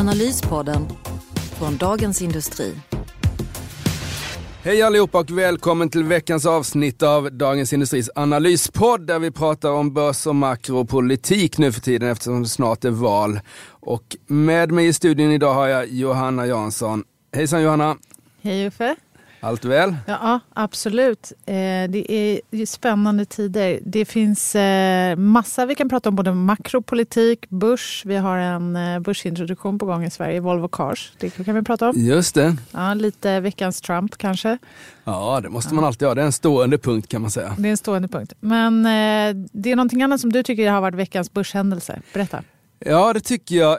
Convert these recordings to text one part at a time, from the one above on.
Analyspodden från Dagens Industri. Hej allihopa och välkommen till veckans avsnitt av Dagens Industris analyspodd där vi pratar om börs och makropolitik nu för tiden eftersom det snart är val. Och med mig i studion idag har jag Johanna Jansson. Hejsan Johanna! Hej Uffe! Allt väl? Ja, absolut. Eh, det är spännande tider. Det finns eh, massa vi kan prata om, både makropolitik, börs. Vi har en eh, börsintroduktion på gång i Sverige, Volvo Cars. Det kan vi prata om. Just det. Ja, lite veckans Trump kanske. Ja, det måste man alltid ha. Det är en stående punkt kan man säga. Det är en stående punkt. Men det är någonting annat som du tycker har varit veckans börshändelse. Berätta. Ja, det tycker jag.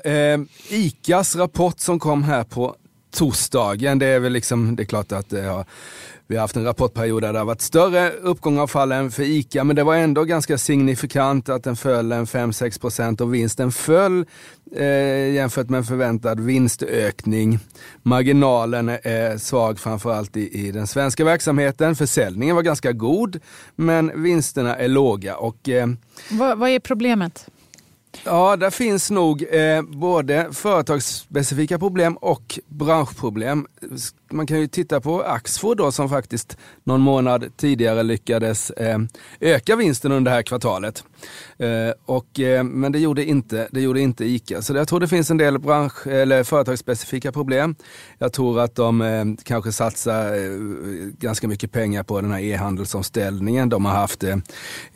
ICAs rapport som kom här på torsdagen. Det är väl liksom, det är klart att eh, ja, vi har haft en rapportperiod där det har varit större uppgång av fallen för ICA, men det var ändå ganska signifikant att den föll en 5-6 procent och vinsten föll eh, jämfört med en förväntad vinstökning. Marginalen är svag framförallt i, i den svenska verksamheten. Försäljningen var ganska god, men vinsterna är låga. Och, eh, vad, vad är problemet? Ja, där finns nog eh, både företagsspecifika problem och branschproblem. Man kan ju titta på Axfood då som faktiskt någon månad tidigare lyckades eh, öka vinsten under det här kvartalet. Eh, och, eh, men det gjorde, inte, det gjorde inte ICA. Så jag tror det finns en del bransch, eller företagsspecifika problem. Jag tror att de eh, kanske satsar eh, ganska mycket pengar på den här e-handelsomställningen. De har haft eh,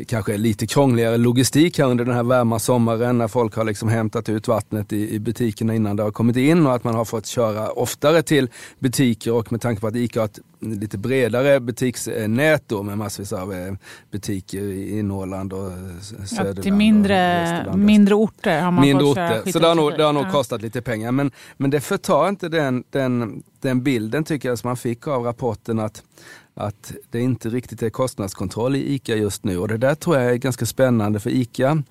kanske lite krångligare logistik här under den här varma sommaren när folk har liksom hämtat ut vattnet i, i butikerna innan det har kommit in och att man har fått köra oftare till butiker och med tanke på att ICA har ett lite bredare butiksnät då med massvis av eh, butiker i Norrland och Söderland. Ja, till mindre, mindre orter har man mindre fått orter. Så det har nog, det har nog kostat lite pengar. Men, men det förtar inte den, den, den bilden tycker jag som man fick av rapporten att att det inte riktigt är kostnadskontroll i ICA just nu. Och det där tror jag är ganska spännande för ICA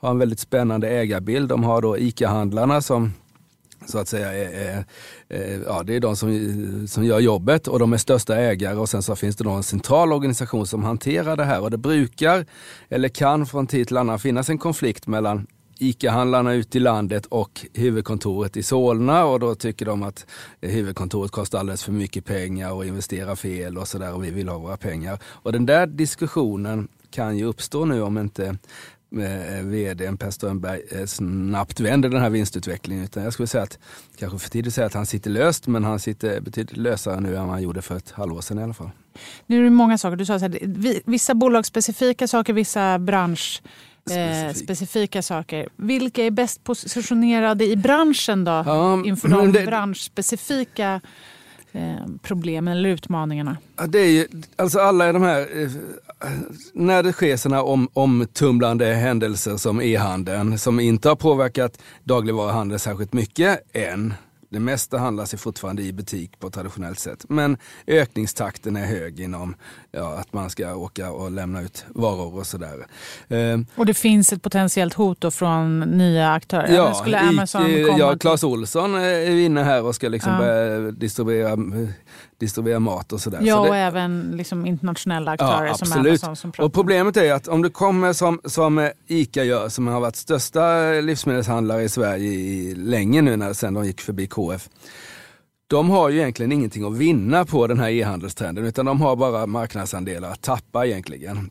har en väldigt spännande ägarbild. De har då ICA-handlarna som så att säga är, är, ja, det är de som, som gör jobbet och de är största ägare och sen så finns det då en central organisation som hanterar det här och det brukar eller kan från tid till annan finnas en konflikt mellan ICA-handlarna ute i landet och huvudkontoret i Solna och då tycker de att huvudkontoret kostar alldeles för mycket pengar och investerar fel och sådär och vi vill ha våra pengar. Och den där diskussionen kan ju uppstå nu om inte eh, vdn Per Strömberg eh, snabbt vänder den här vinstutvecklingen. Utan jag skulle säga att, kanske för tidigt att säga att han sitter löst, men han sitter betydligt lösare nu än han gjorde för ett halvår sedan i alla fall. Nu är det många saker. Du sa så här, vissa bolagsspecifika saker, vissa bransch eh, specifika saker. Vilka är bäst positionerade i branschen då? Ja, inför de det... branschspecifika Eh, problemen eller utmaningarna? Ja, det är ju, alltså alla de här, eh, när det sker sådana om, omtumlande händelser som e-handeln som inte har påverkat dagligvaruhandeln särskilt mycket än det mesta handlas ju fortfarande i butik på traditionellt sätt. Men ökningstakten är hög inom ja, att man ska åka och lämna ut varor och sådär. Eh, och det finns ett potentiellt hot då från nya aktörer? Ja, skulle Amazon i, ja Clas Olsson är inne här och ska liksom ja. börja distribuera distribuera mat och sådär. Ja, så det, och även liksom internationella aktörer ja, som Amazon. Som och problemet är att om du kommer som, som ICA gör, som har varit största livsmedelshandlare i Sverige i länge nu när, sen de gick förbi KF. De har ju egentligen ingenting att vinna på den här e-handelstrenden utan de har bara marknadsandelar att tappa egentligen.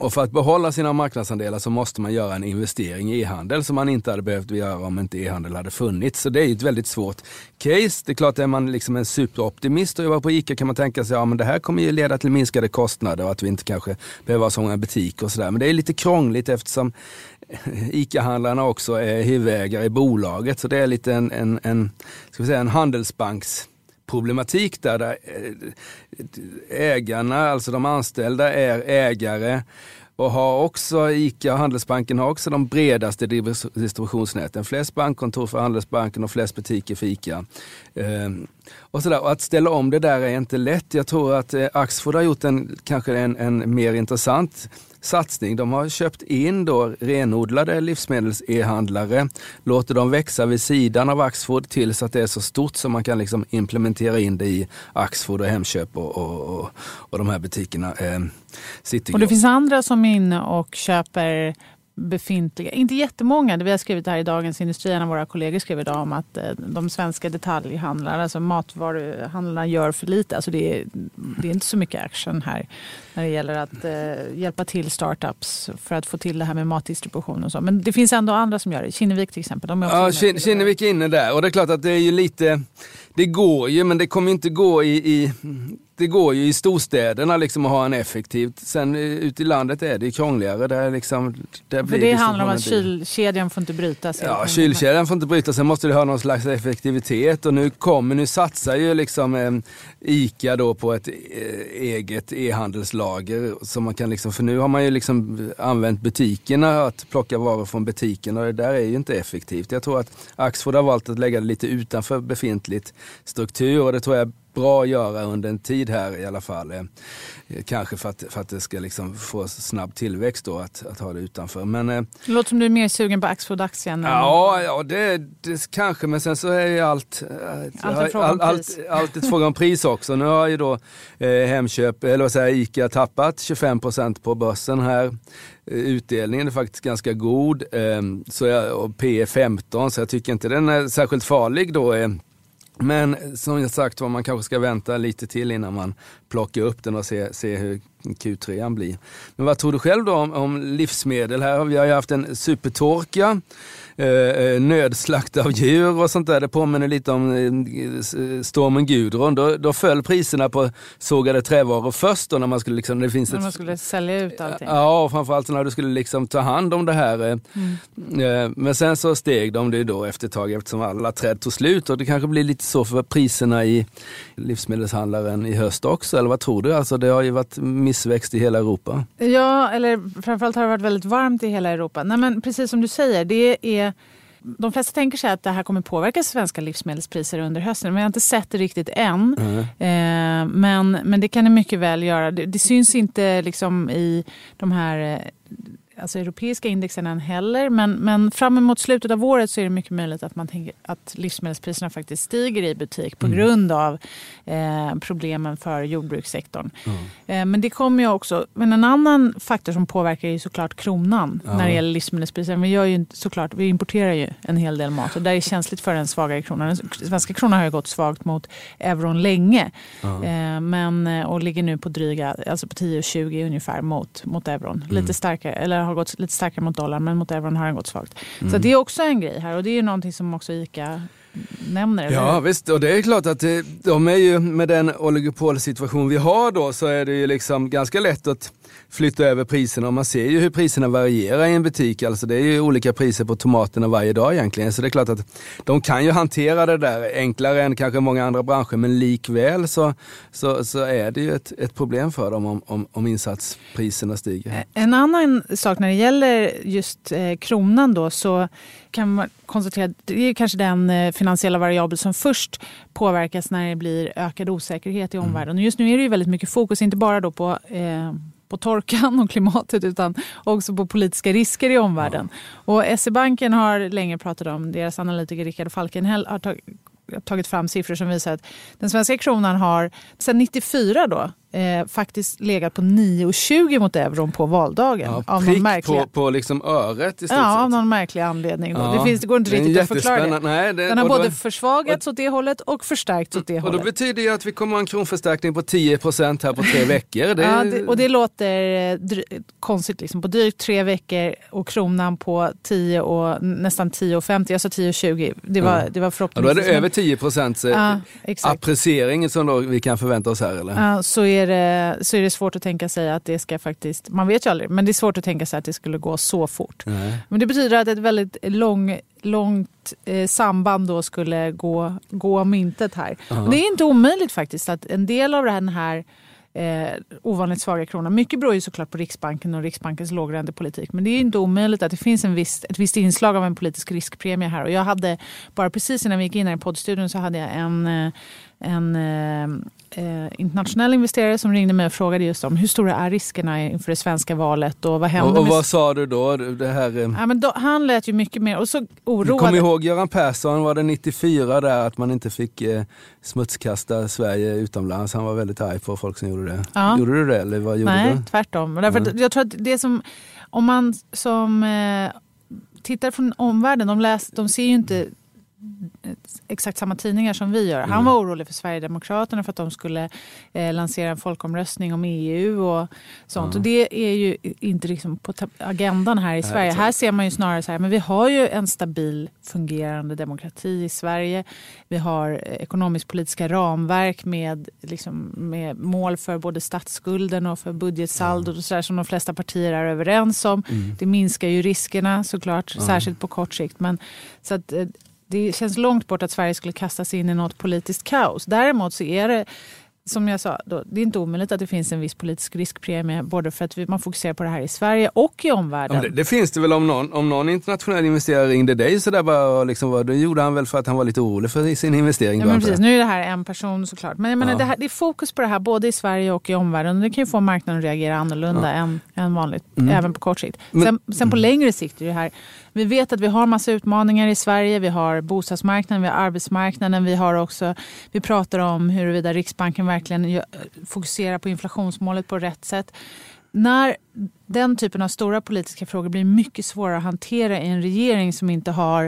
Och för att behålla sina marknadsandelar så måste man göra en investering i e-handel som man inte hade behövt göra om inte e-handel hade funnits. Så det är ett väldigt svårt case. Det är klart, är man liksom en superoptimist och jobbar på ICA kan man tänka sig att ja, det här kommer ju leda till minskade kostnader och att vi inte kanske behöver ha så många butiker och sådär. Men det är lite krångligt eftersom ICA-handlarna också är huvudägare i bolaget. Så det är lite en, en, en, ska vi säga, en handelsbanks problematik där, där eh, ägarna, alltså de anställda är ägare och har också, ICA och Handelsbanken har också de bredaste distributionsnäten. Flest bankkontor för Handelsbanken och flest butiker för ICA. Ehm, och, sådär. och att ställa om det där är inte lätt. Jag tror att eh, Axfood har gjort en, kanske en, en mer intressant satsning. De har köpt in då renodlade livsmedels-e-handlare, låter dem växa vid sidan av Axfood tills att det är så stort som man kan liksom implementera in det i Axfood och Hemköp och, och, och, och de här butikerna. Eh, och det finns andra som är inne och köper befintliga, inte jättemånga, det vi har skrivit här i Dagens Industri, en av våra kollegor skrev idag om att eh, de svenska detaljhandlarna, alltså matvaruhandlarna gör för lite. Alltså det, är, det är inte så mycket action här när det gäller att eh, hjälpa till startups för att få till det här med matdistribution och så. Men det finns ändå andra som gör det. Kinnevik till exempel. De är ja, Kinnevik är inne där och det är klart att det är ju lite, det går ju men det kommer inte gå i, i det går ju i storstäderna liksom att ha en effektivt. Sen ute i landet är det krångligare. Där liksom, där För det handlar om att kylkedjan får inte brytas? Ja, kylkedjan får inte brytas. Sen måste det ha någon slags effektivitet och nu kommer, nu satsar ju liksom eh, ICA då på ett eh, eget e-handelslager. Så man kan liksom, för nu har man ju liksom använt butikerna att plocka varor från butiken och det där är ju inte effektivt. Jag tror att Axfood har valt att lägga det lite utanför befintligt struktur och det tror jag bra att göra under en tid här i alla fall. Eh, kanske för att, för att det ska liksom få snabb tillväxt då att, att ha det utanför. Men, eh, det låter som du är mer sugen på Axfood-aktien. Ja, ja det, det kanske, men sen så är ju allt, eh, allt, all, allt, allt ett fråga om pris också. Nu har ju då eh, Hemköp, eller vad säger ICA tappat 25 procent på börsen här. Utdelningen är faktiskt ganska god så jag, och P 15 så jag tycker inte den är särskilt farlig då. Men som jag sagt var, man kanske ska vänta lite till innan man plockar upp den och ser se hur Q3 blir. Men vad tror du själv då om, om livsmedel? Här har vi haft en supertorka Eh, eh, nödslakt av djur och sånt där. Det påminner lite om eh, stormen Gudrun. Då, då föll priserna på sågade trävaror först då när man skulle, liksom, det finns när man skulle sälja ut allting? Ja, framförallt när du skulle liksom ta hand om det här. Mm. Men sen så steg de det då efter ett tag eftersom alla träd tog slut och det kanske blir lite så för priserna i livsmedelshandlaren i höst också. Eller vad tror du? Alltså det har ju varit missväxt i hela Europa. Ja, eller framförallt har det varit väldigt varmt i hela Europa. Nej, men precis som du säger, det är de flesta tänker sig att det här kommer påverka svenska livsmedelspriser under hösten. Men jag har inte sett det riktigt än. Mm. Eh, men, men det kan det mycket väl göra. Det, det syns inte liksom i de här eh, alltså europeiska indexen heller. Men, men fram emot slutet av året så är det mycket möjligt att man tänker att livsmedelspriserna faktiskt stiger i butik på mm. grund av eh, problemen för jordbrukssektorn. Mm. Eh, men det kommer ju också, men en annan faktor som påverkar är såklart kronan ja. när det gäller livsmedelspriser. Vi, gör ju såklart, vi importerar ju en hel del mat och det är känsligt för den svagare kronan. Den svenska kronan har ju gått svagt mot euron länge. Ja. Eh, men, eh, och ligger nu på dryga, alltså på 10,20 ungefär mot, mot euron. Mm. Lite starkare, eller har gått lite starkare mot dollarn men mot euron har den gått svagt. Mm. Så det är också en grej här och det är någonting som också ICA nämner. Ja visst, och det är klart att de är ju med den oligopolsituation vi har då så är det ju liksom ganska lätt att flytta över priserna och man ser ju hur priserna varierar i en butik. Alltså det är ju olika priser på tomaterna varje dag egentligen. Så det är klart att de kan ju hantera det där enklare än kanske många andra branscher men likväl så, så, så är det ju ett, ett problem för dem om, om, om insatspriserna stiger. En annan sak när det gäller just eh, kronan då så kan man konstatera att det är kanske den eh, finansiella variabel som först påverkas när det blir ökad osäkerhet i mm. omvärlden. Mm. Och just nu är det ju väldigt mycket fokus, inte bara då på eh, på torkan och klimatet utan också på politiska risker i omvärlden. Ja. Och SE-banken har länge pratat om, deras analytiker Rickard Falkenhäll har tagit fram siffror som visar att den svenska kronan har sedan 94 då eh, faktiskt legat på 9,20 mot euron på valdagen. Ja, av någon märklig... på, på liksom öret i Ja, av någon märklig anledning. Ja, det, finns, det går inte riktigt att förklara det. Nej, det Den har både då, försvagats och, åt det hållet och förstärkts åt det och hållet. Och då betyder det att vi kommer ha en kronförstärkning på 10 procent här på tre veckor. Det... Ja, det, och det låter eh, konstigt. Liksom. På drygt tre veckor och kronan på 10 och nästan 10,50. Jag sa 10,20. Det var, det var förhoppningsvis... Ja, då är det över 10 procents eh, ja, appreciering som då vi kan förvänta oss här eller? Ja, så är är det, så är det svårt att tänka sig att det ska faktiskt, man vet ju aldrig, men det är svårt att tänka sig att det skulle gå så fort. Nej. Men det betyder att ett väldigt lång, långt eh, samband då skulle gå, gå om intet här. Uh -huh. Det är inte omöjligt faktiskt att en del av den här eh, ovanligt svaga kronan. Mycket beror ju såklart på Riksbanken och Riksbankens lågräntepolitik. Men det är inte omöjligt att det finns en viss, ett visst inslag av en politisk riskpremie här. Och jag hade, bara precis innan vi gick in här i poddstudion så hade jag en eh, en eh, eh, internationell investerare som ringde mig och frågade just om hur stora är riskerna inför det svenska valet och vad händer? Och, och vad sa du då? Det här, eh... ja, men då, han lät ju mycket mer och så oroad. Kom ihåg Göran Persson, var det 94 där att man inte fick eh, smutskasta Sverige utomlands? Han var väldigt arg på folk som gjorde det. Ja. Gjorde du det eller vad gjorde Nej, du? tvärtom. Därför mm. Jag tror att det som, om man som eh, tittar från omvärlden, de, läs, de ser ju inte exakt samma tidningar som vi gör. Han mm. var orolig för Sverigedemokraterna för att de skulle eh, lansera en folkomröstning om EU och sånt. Mm. Och det är ju inte liksom på agendan här i Sverige. Här ser man ju snarare så här, men vi har ju en stabil fungerande demokrati i Sverige. Vi har eh, ekonomisk-politiska ramverk med, liksom, med mål för både statsskulden och för budgetsaldot mm. och så där, som de flesta partier är överens om. Mm. Det minskar ju riskerna såklart, särskilt på kort sikt. Men, så att, eh, det känns långt bort att Sverige skulle kasta sig in i något politiskt kaos. Däremot så är det som jag sa, då, det är inte omöjligt att det finns en viss politisk riskpremie både för att man fokuserar på det här i Sverige och i omvärlden. Det, det, finns det väl om någon, om någon internationell investerare ringde dig sådär bara, liksom, då gjorde han väl för att han var lite orolig för sin investering. Ja, men precis. Nu är det här en person såklart. Men jag menar, ja. det, här, det är fokus på det här både i Sverige och i omvärlden. Det kan ju få marknaden att reagera annorlunda ja. än, än vanligt, mm. även på kort sikt. Men, sen, sen på mm. längre sikt är det här vi vet att vi har massa utmaningar i Sverige. Vi har bostadsmarknaden, vi har arbetsmarknaden. Vi, har också, vi pratar om huruvida Riksbanken verkligen fokuserar på inflationsmålet på rätt sätt när den typen av stora politiska frågor blir mycket svårare att hantera i en regering som inte har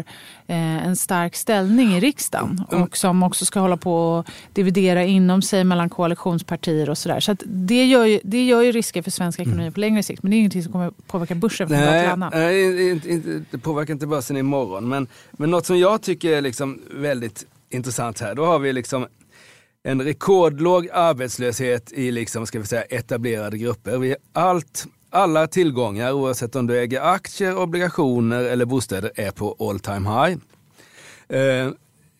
eh, en stark ställning i riksdagen mm. och som också ska hålla på och dividera inom sig mellan koalitionspartier och sådär. Så, så det, gör ju, det gör ju risker för svensk ekonomi mm. på längre sikt men det är ingenting som kommer påverka börsen från nej, dag till Nej, inte, inte, det påverkar inte börsen imorgon men, men något som jag tycker är liksom väldigt intressant här, då har vi liksom en rekordlåg arbetslöshet i liksom, ska vi säga, etablerade grupper. Vi, allt, alla tillgångar, oavsett om du äger aktier, obligationer eller bostäder, är på all time high. Eh,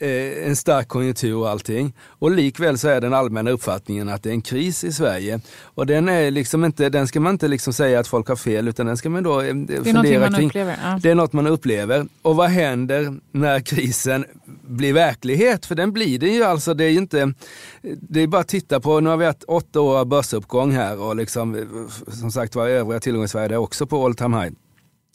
Eh, en stark konjunktur och allting. Och likväl så är den allmänna uppfattningen att det är en kris i Sverige. Och den, är liksom inte, den ska man inte liksom säga att folk har fel utan den ska man då eh, det fundera kring. Ja. Det är något man upplever. Och vad händer när krisen blir verklighet? För den blir det ju alltså. Det är ju inte, det är bara att titta på, nu har vi haft åtta år av börsuppgång här och liksom, som sagt var övriga tillgångar i Sverige är också på all time high.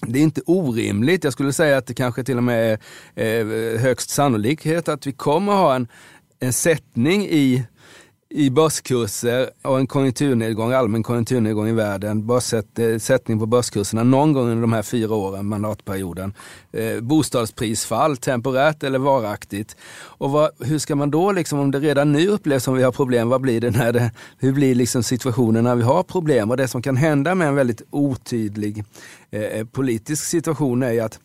Det är inte orimligt, jag skulle säga att det kanske till och med är högst sannolikhet att vi kommer ha en, en sättning i i börskurser och en konjunkturnedgång, allmän konjunkturnedgång i världen, eh, sättning på börskurserna någon gång under de här fyra åren, mandatperioden. Eh, bostadsprisfall, temporärt eller varaktigt. Och vad, hur ska man då, liksom, om det redan nu upplevs som vi har problem, vad blir det när det, hur blir liksom situationen när vi har problem? Och det som kan hända med en väldigt otydlig eh, eh politisk situation är att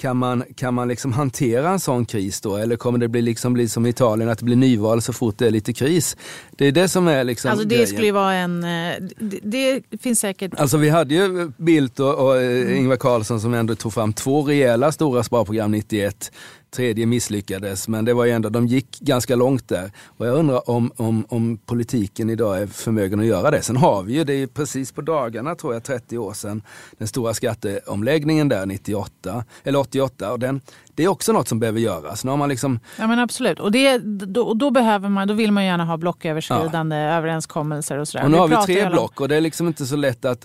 kan man, kan man liksom hantera en sån kris då? Eller kommer det bli, liksom bli som i Italien, att det blir nyval så fort det är lite kris? Det är det som är liksom Alltså det grejen. skulle vara en... Eh, det, det, finns säkert... Alltså vi hade ju Bildt och, och eh. Ingvar Carlsson som ändå tog fram två rejäla stora sparprogram 91 tredje misslyckades, men det var ju ändå, de gick ganska långt där. Och jag undrar om, om, om politiken idag är förmögen att göra det. Sen har vi ju, det är precis på dagarna tror jag, 30 år sedan, den stora skatteomläggningen där 98, eller 88. Och den, det är också något som behöver göras. Nu har man liksom... Ja men absolut, och, det, då, då, behöver man, då vill man gärna ha blocköverskridande ja. överenskommelser och sådär. Och nu vi har vi tre block och det är liksom inte så lätt att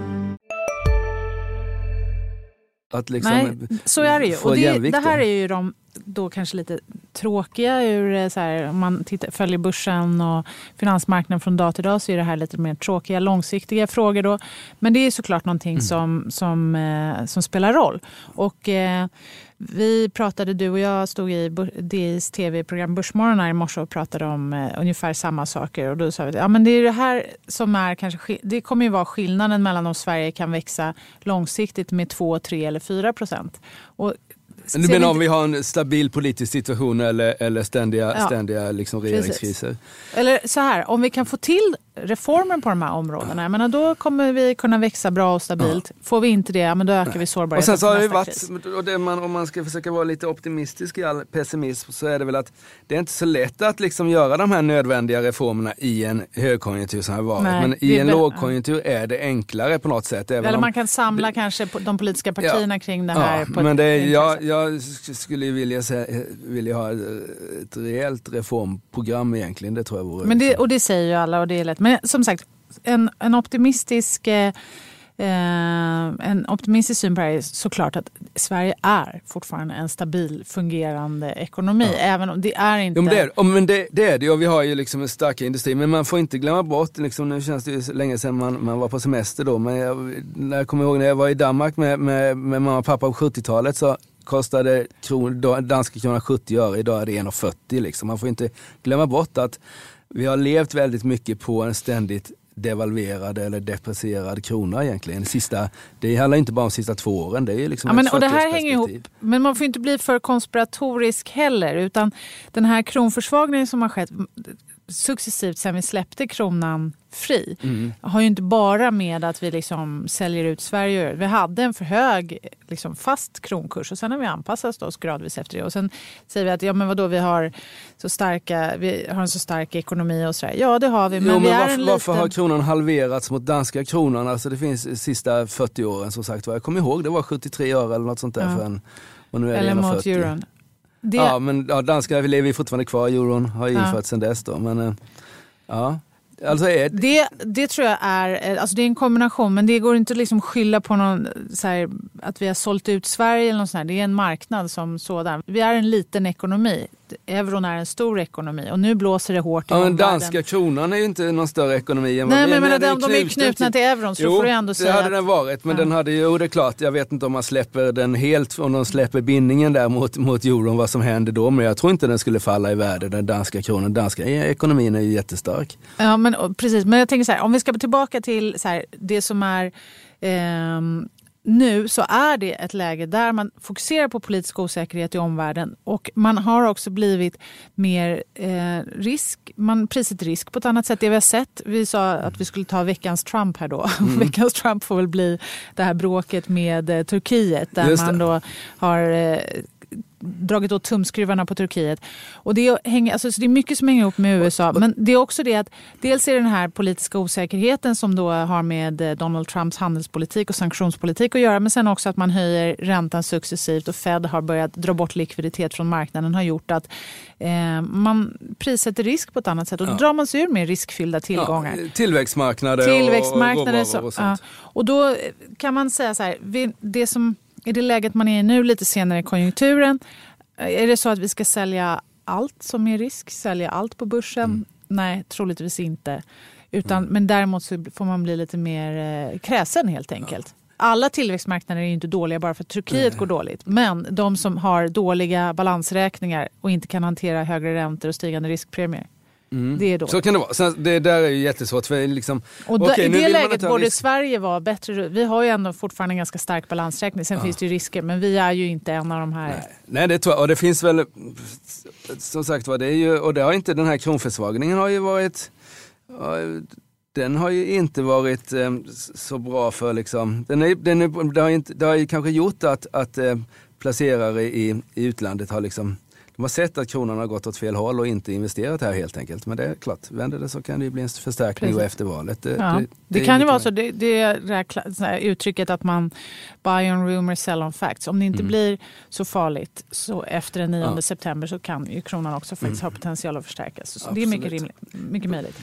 Att liksom Nej, så är det ju. Och det, det här är ju de då kanske lite tråkiga ur eh, så här, om man tittar, följer börsen och finansmarknaden från dag till dag så är det här lite mer tråkiga långsiktiga frågor då. Men det är såklart någonting mm. som, som, eh, som spelar roll. Och eh, vi pratade, du och jag stod i DIs tv-program Börsmorgon i morse och pratade om eh, ungefär samma saker. Och då sa vi att ja, men det är det här som är kanske, det kommer ju vara skillnaden mellan om Sverige kan växa långsiktigt med 2, 3 eller 4 procent. Och du menar om vi har en stabil politisk situation eller, eller ständiga, ja, ständiga liksom regeringskriser? Precis. Eller så här, om vi kan få till reformer på de här områdena, menar, då kommer vi kunna växa bra och stabilt. Ja. Får vi inte det, men då ökar vi sårbarheten och sen så har det varit, och det man, Om man ska försöka vara lite optimistisk i all pessimism så är det väl att det är inte så lätt att liksom göra de här nödvändiga reformerna i en högkonjunktur som har varit. Nej, men i en lågkonjunktur är det enklare på något sätt. Eller man kan samla det, kanske de politiska partierna ja, kring det här. Ja, men det, jag, jag skulle vilja, säga, vilja ha ett rejält reformprogram egentligen. Det tror jag vore... Men det, och det säger ju alla och det är lätt. Men som sagt, en, en optimistisk eh, en optimistisk syn på det här är såklart att Sverige är fortfarande en stabil fungerande ekonomi. Ja. Även om det är inte... Jo, men det, är, men det, det är det och vi har ju liksom en stark industri. Men man får inte glömma bort, liksom, nu känns det ju länge sedan man, man var på semester då. Men jag, när jag kommer ihåg när jag var i Danmark med, med, med mamma och pappa på 70-talet så kostade kron, danska kronan 70 öre, idag är det 1,40 liksom. Man får inte glömma bort att vi har levt väldigt mycket på en ständigt devalverad eller deprecierad krona egentligen. Sista, det handlar inte bara om de sista två åren, det är liksom ja, men, och Det här hänger ihop, men man får inte bli för konspiratorisk heller utan den här kronförsvagningen som har skett successivt sen vi släppte kronan fri mm. har ju inte bara med att vi liksom säljer ut Sverige Vi hade en för hög liksom fast kronkurs och sen har vi anpassat oss gradvis efter det. Och sen säger vi att ja, men vadå, vi, har så starka, vi har en så stark ekonomi och sådär. Ja det har vi. Men, jo, men vi varför, liten... varför, har kronan halverats mot danska kronan? Alltså det finns de sista 40 åren som sagt Jag kommer ihåg det var 73 öre eller något sånt där ja. för en och nu är eller mot euron. Det... Ja, men ja, danska lever fortfarande kvar, euron har ju införts ja. sedan dess då. Men, eh, ja. Alltså är... det, det tror jag är, eh, alltså det är en kombination men det går inte att liksom skylla på någon, här, att vi har sålt ut Sverige eller något sånt. här. Det är en marknad som sådan. Vi är en liten ekonomi euron är en stor ekonomi och nu blåser det hårt i ja, men Danska kronan är ju inte någon större ekonomi än Nej, men, men, de, de är knutna till, euron så jo, får du ändå säga det hade att... den varit. Men ja. den hade ju, det är klart, jag vet inte om man släpper den helt, om de släpper bindningen där mot, mot euron, vad som händer då. Men jag tror inte den skulle falla i värde, den danska kronan. Danska ekonomin är ju jättestark. Ja, men precis. Men jag tänker så här, om vi ska tillbaka till så här, det som är eh, nu så är det ett läge där man fokuserar på politisk osäkerhet i omvärlden och man har också blivit mer eh, risk, man prissätter risk på ett annat sätt. Det vi har sett, vi sa att vi skulle ta veckans Trump här då. Mm. veckans Trump får väl bli det här bråket med eh, Turkiet där man då har eh, dragit åt tumskruvarna på Turkiet. Och det, hänger, alltså, det är mycket som hänger ihop med USA. Men det är också det att dels är den här politiska osäkerheten som då har med eh, Donald Trumps handelspolitik och sanktionspolitik att göra. Men sen också att man höjer räntan successivt och Fed har börjat dra bort likviditet från marknaden har gjort att eh, man prissätter risk på ett annat sätt. Och då ja. drar man sig ur mer riskfyllda tillgångar. Ja, tillväxtmarknader, tillväxtmarknader och, och, och sånt. Ja. Och då kan man säga så här, det som i det läget man är i nu, lite senare i konjunkturen, är det så att vi ska sälja allt som är risk? Sälja allt på börsen? Mm. Nej, troligtvis inte. Utan, mm. Men däremot så får man bli lite mer eh, kräsen helt enkelt. Ja. Alla tillväxtmarknader är inte dåliga bara för att Turkiet Nej. går dåligt. Men de som har dåliga balansräkningar och inte kan hantera högre räntor och stigande riskpremier Mm. Det är då. Så kan det vara. Sen, det där är ju jättesvårt. För liksom, och då, okay, I det läget borde risk... Sverige vara bättre. Vi har ju ändå fortfarande en ganska stark balansräkning. Sen ja. finns det ju risker, men vi är ju inte en av de här. Nej, Nej det tror jag. Och det finns väl, som sagt var, det är ju, och det har inte, den här kronförsvagningen har ju varit, den har ju inte varit eh, så bra för liksom, den är, den är, det, har inte, det har ju kanske gjort att, att eh, placerare i, i utlandet har liksom de har sett att kronan har gått åt fel håll och inte investerat här helt enkelt. Men det är klart, vänder det så kan det bli en förstärkning efter valet. Det, ja. det, det, det kan ju vara så, det, det är uttrycket att man buy on rumor, sell on facts. Om det inte mm. blir så farligt så efter den 9 ja. september så kan ju kronan också faktiskt mm. ha potential att förstärkas. Så det är mycket, rimligt, mycket möjligt.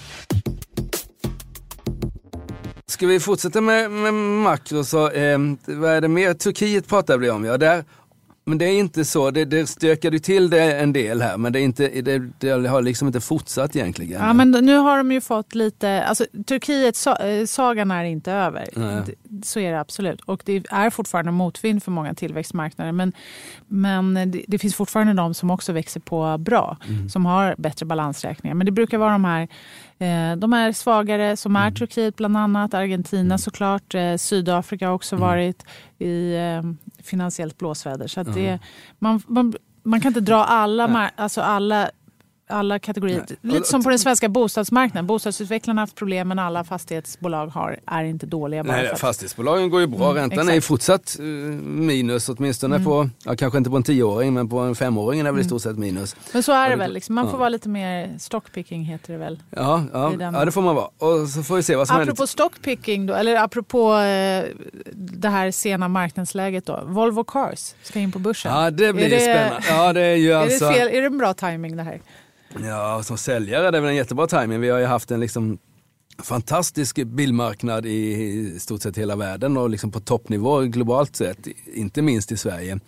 Ska vi fortsätta med, med makro så, eh, vad är det mer? Turkiet pratar vi om. Ja, där men det är inte så. Det, det stökade till det en del här men det, är inte, det, det har liksom inte fortsatt egentligen. Ja, men nu har de ju fått lite, alltså Turkiet, eh, är inte över. Nej. Så är det absolut. Och det är fortfarande motvind för många tillväxtmarknader. Men, men det, det finns fortfarande de som också växer på bra. Mm. Som har bättre balansräkningar. Men det brukar vara de här eh, de är svagare, som är mm. Turkiet bland annat, Argentina mm. såklart, eh, Sydafrika har också mm. varit i finansiellt blåsväder. Så det, man, man, man, kan inte dra alla, alltså alla alla kategorier. Nej. Lite som på den svenska bostadsmarknaden. Bostadsutvecklarna har haft problem men alla fastighetsbolag har, är inte dåliga. Bara Nej, fastighetsbolagen går ju bra. Mm, Räntan exakt. är fortsatt uh, minus åtminstone mm. på, ja, kanske inte på en tioåring men på en femåring är det väl i mm. stort sett minus. Men så är det väl. Liksom. Man får ja. vara lite mer stockpicking heter det väl. Ja, ja, ja, det får man vara. Och så får vi se vad som apropå händer. stockpicking då, eller apropå eh, det här sena marknadsläget då. Volvo Cars ska in på börsen. Ja, det blir det, spännande. Ja, det är ju är alltså... Det fel, är det en bra timing det här? Ja, som säljare det är det väl en jättebra timing. Vi har ju haft en liksom fantastisk bilmarknad i stort sett hela världen och liksom på toppnivå globalt sett, inte minst i Sverige.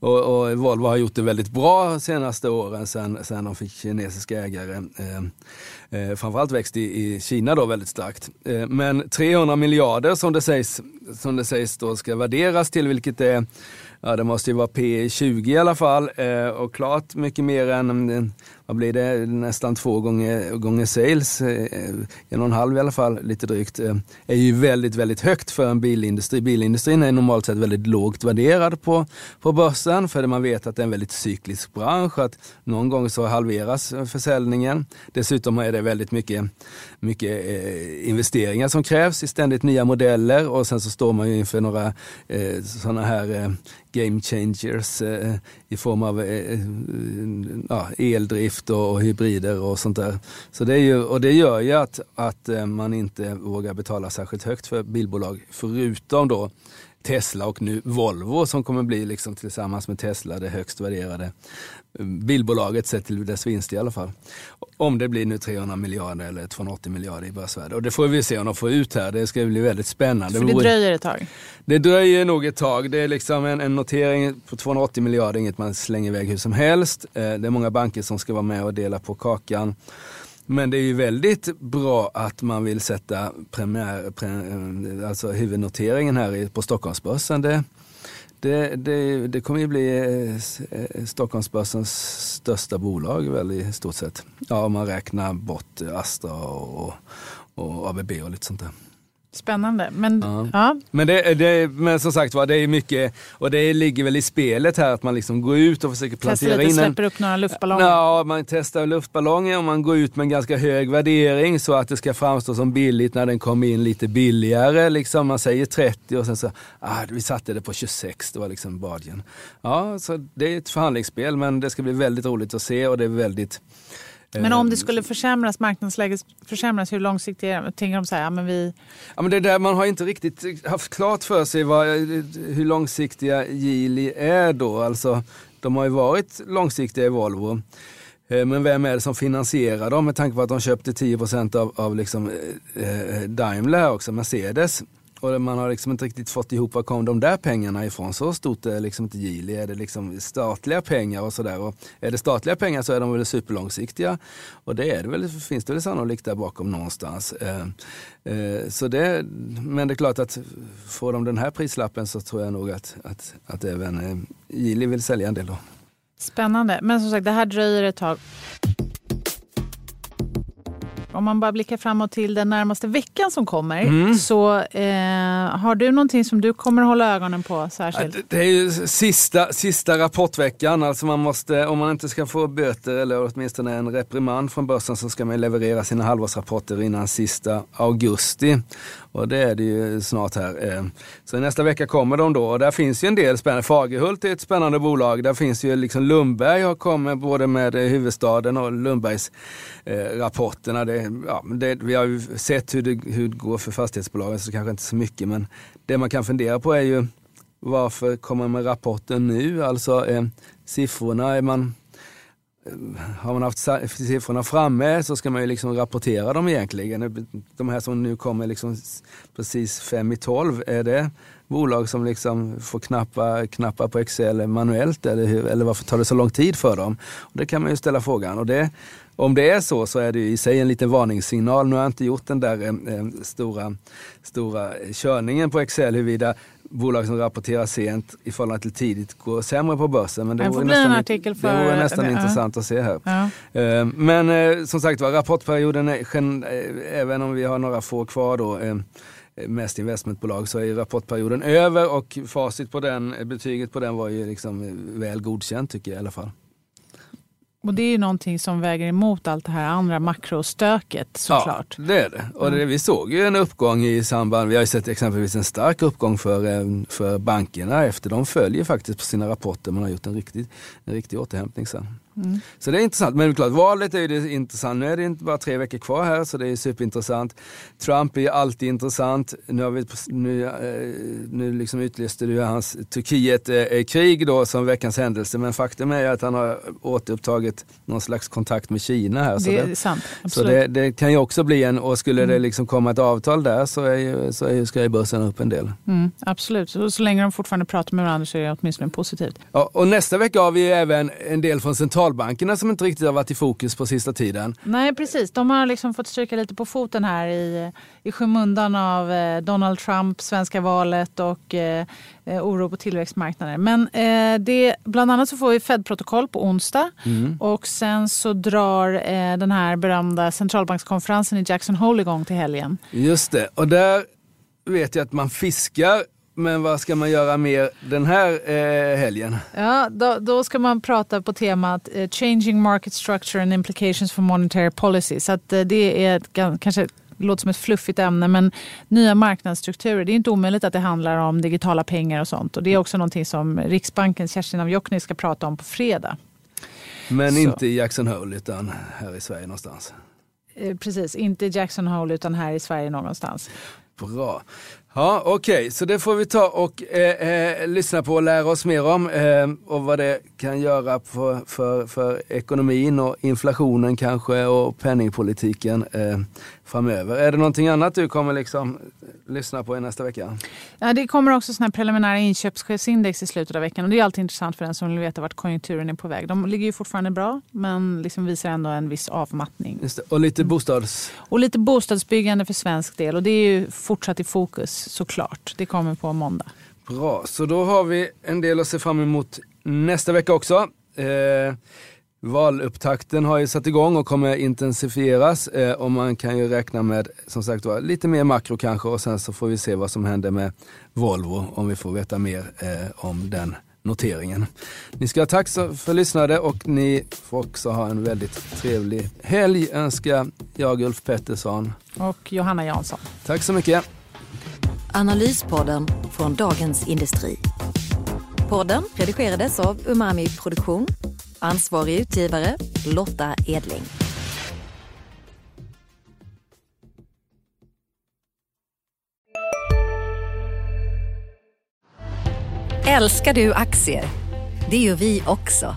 Och, och Volvo har gjort det väldigt bra de senaste åren sen, sen de fick kinesiska ägare. Eh, eh, framförallt växt i, i Kina då väldigt starkt. Eh, men 300 miljarder som det sägs, som det sägs då ska värderas till, vilket är ja, det måste ju vara P20 i alla fall eh, och klart mycket mer än, eh, vad blir det, nästan två gånger, gånger sales, eh, en och en halv i alla fall, lite drygt, eh, är ju väldigt, väldigt högt för en bilindustri. Bilindustrin är normalt sett väldigt lågt värderad på, på börsen för man vet att det är en väldigt cyklisk bransch, att någon gång så halveras eh, försäljningen. Dessutom är det väldigt mycket, mycket investeringar som krävs i ständigt nya modeller och sen så står man ju inför några eh, sådana här game changers eh, i form av eh, ja, eldrift och, och, hybrider och sånt där. Så det, är ju, och det gör ju att, att eh, man inte vågar betala särskilt högt för bilbolag förutom då Tesla och nu Volvo som kommer bli liksom tillsammans med Tesla det högst värderade bilbolaget sett till dess vinst i alla fall. Om det blir nu 300 miljarder eller 280 miljarder i börsvärde. Och det får vi se om de får ut här. Det ska bli väldigt spännande. För det dröjer ett tag? Det dröjer nog ett tag. Det är liksom en, en notering på 280 miljarder, inget man slänger iväg hur som helst. Eh, det är många banker som ska vara med och dela på kakan. Men det är ju väldigt bra att man vill sätta premiär, pre, alltså huvudnoteringen här på Stockholmsbörsen. Det, det, det, det kommer ju bli eh, Stockholmsbörsens största bolag väl i stort sett. Ja, om man räknar bort Astra och, och ABB och lite sånt där. Spännande. Men, ja. ja. Men, det, det, men som sagt var, det är mycket, och det ligger väl i spelet här att man liksom går ut och försöker plantera lite, in en... släpper upp några luftballonger. Ja, man testar luftballonger och man går ut med en ganska hög värdering så att det ska framstå som billigt när den kommer in lite billigare. Liksom, man säger 30 och sen så, ah, vi satte det på 26, det var liksom badgen. Ja, så det är ett förhandlingsspel men det ska bli väldigt roligt att se och det är väldigt men om det skulle försämras, marknadsläget försämras, hur långsiktigt är det? Tänker de så här, ja, men vi... Ja, men det där, man har inte riktigt haft klart för sig vad, hur långsiktiga Geely är då. Alltså, de har ju varit långsiktiga i Volvo. Eh, men vem är det som finansierar dem med tanke på att de köpte 10 av, av liksom, eh, eh, Daimler också, Mercedes. Och man har liksom inte riktigt fått ihop var kom de där pengarna ifrån. Så stort är liksom inte Geely. Är det liksom statliga pengar och sådär. Är det statliga pengar så är de väl superlångsiktiga. Och det är det väl, finns det väl sannolikt där bakom någonstans. Eh, eh, så det, men det är klart att får de den här prislappen så tror jag nog att, att, att även eh, Geely vill sälja en del då. Spännande. Men som sagt, det här dröjer ett tag. Om man bara blickar framåt till den närmaste veckan som kommer mm. så eh, har du någonting som du kommer hålla ögonen på särskilt? Det är ju sista, sista rapportveckan, alltså man måste, om man inte ska få böter eller åtminstone en reprimand från börsen så ska man leverera sina halvårsrapporter innan sista augusti. Och det är det ju snart här. Eh, så nästa vecka kommer de då och där finns ju en del spännande. Fagerhult är ett spännande bolag. Där finns ju liksom Lundberg har kommit både med eh, huvudstaden och Lundbergs-rapporterna. Eh, det, ja, det, vi har ju sett hur det, hur det går för fastighetsbolagen så kanske inte så mycket men det man kan fundera på är ju varför kommer man med rapporten nu? Alltså eh, siffrorna, är man har man haft siffrorna framme så ska man ju liksom rapportera dem egentligen. De här som nu kommer liksom precis fem i tolv, är det bolag som liksom får knappa, knappa på Excel manuellt eller, hur, eller varför tar det så lång tid för dem? Och det kan man ju ställa frågan. Och det, om det är så så är det i sig en liten varningssignal. Nu har jag inte gjort den där eh, eh stora, stora körningen på Excel huruvida bolag som rapporterar sent i förhållande till tidigt går sämre på börsen. Men det vore nästan, det vore nästan det, intressant ja. att se här. Ja. Eh, men eh, som sagt var, rapportperioden, är, även om vi har några få kvar då, mest investmentbolag så är rapportperioden över och facit på den, betyget på den var ju liksom väl godkänt tycker jag i alla fall. Och det är ju någonting som väger emot allt det här andra makrostöket såklart. Ja, det är det. Och det, vi såg ju en uppgång i samband, vi har ju sett exempelvis en stark uppgång för, eh, för bankerna efter de följer faktiskt på sina rapporter. Man har gjort en riktig, en riktig återhämtning sen. Mm. Så det är intressant. Men klart, valet är ju det intressant. Nu är det inte bara tre veckor kvar här så det är superintressant. Trump är alltid intressant. Nu, har vi, nu, eh, nu liksom utlyste du hans Turkiet-krig då som veckans händelse. Men faktum är att han har återupptagit någon slags kontakt med Kina här. Så det är sant. Absolut. Så det, det, kan ju också bli en, och skulle mm. det liksom komma ett avtal där så, är ju, så är, ska ju börsen upp en del. Mm, absolut, så, så länge de fortfarande pratar med varandra så är det åtminstone positivt. Ja, och nästa vecka har vi även en del från central centralbankerna som inte riktigt har varit i fokus på sista tiden. Nej precis, de har liksom fått stryka lite på foten här i, i skymundan av eh, Donald Trump, svenska valet och eh, eh, oro på tillväxtmarknaden. Men eh, det, bland annat så får vi Fed-protokoll på onsdag mm. och sen så drar eh, den här berömda centralbankskonferensen i Jackson Hole igång till helgen. Just det, och där vet jag att man fiskar men vad ska man göra mer den här eh, helgen? Ja, då, då, ska man prata på temat eh, Changing Market Structure and Implications for Monetary Policy. Så att, eh, det är ett, kanske låter som ett fluffigt ämne men nya marknadsstrukturer. Det är inte omöjligt att det handlar om digitala pengar och sånt. Och det är också någonting som Riksbankens Kerstin av Jokkny ska prata om på fredag. Men Så. inte i Jackson Hole utan här i Sverige någonstans? Eh, precis, inte i Jackson Hole utan här i Sverige någonstans. Bra. Ja, Okej, okay. så det får vi ta och eh, eh, lyssna på och lära oss mer om. Eh, och vad det kan göra för, för, för ekonomin och inflationen kanske och penningpolitiken eh, framöver. Är det någonting annat du kommer liksom lyssna på i nästa vecka? Ja, det kommer också såna preliminära inköpschefsindex i slutet av veckan. Och det är alltid intressant för den som vill veta vart konjunkturen är på väg. De ligger ju fortfarande bra men liksom visar ändå en viss avmattning. Och lite bostads... Och lite bostadsbyggande för svensk del. Och det är ju fortsatt i fokus såklart. Det kommer på måndag. Bra, så då har vi en del att se fram emot nästa vecka också. Eh, Valupptakten har ju satt igång och kommer intensifieras eh, och man kan ju räkna med som sagt var, lite mer makro kanske och sen så får vi se vad som händer med Volvo om vi får veta mer eh, om den noteringen. Ni ska ha tack för lyssnade och ni får också ha en väldigt trevlig helg önskar jag Ulf Pettersson. Och Johanna Jansson. Tack så mycket. Analyspodden från Dagens Industri. Podden redigerades av Umami Produktion Ansvarig utgivare Lotta Edling. Älskar du aktier? Det gör vi också.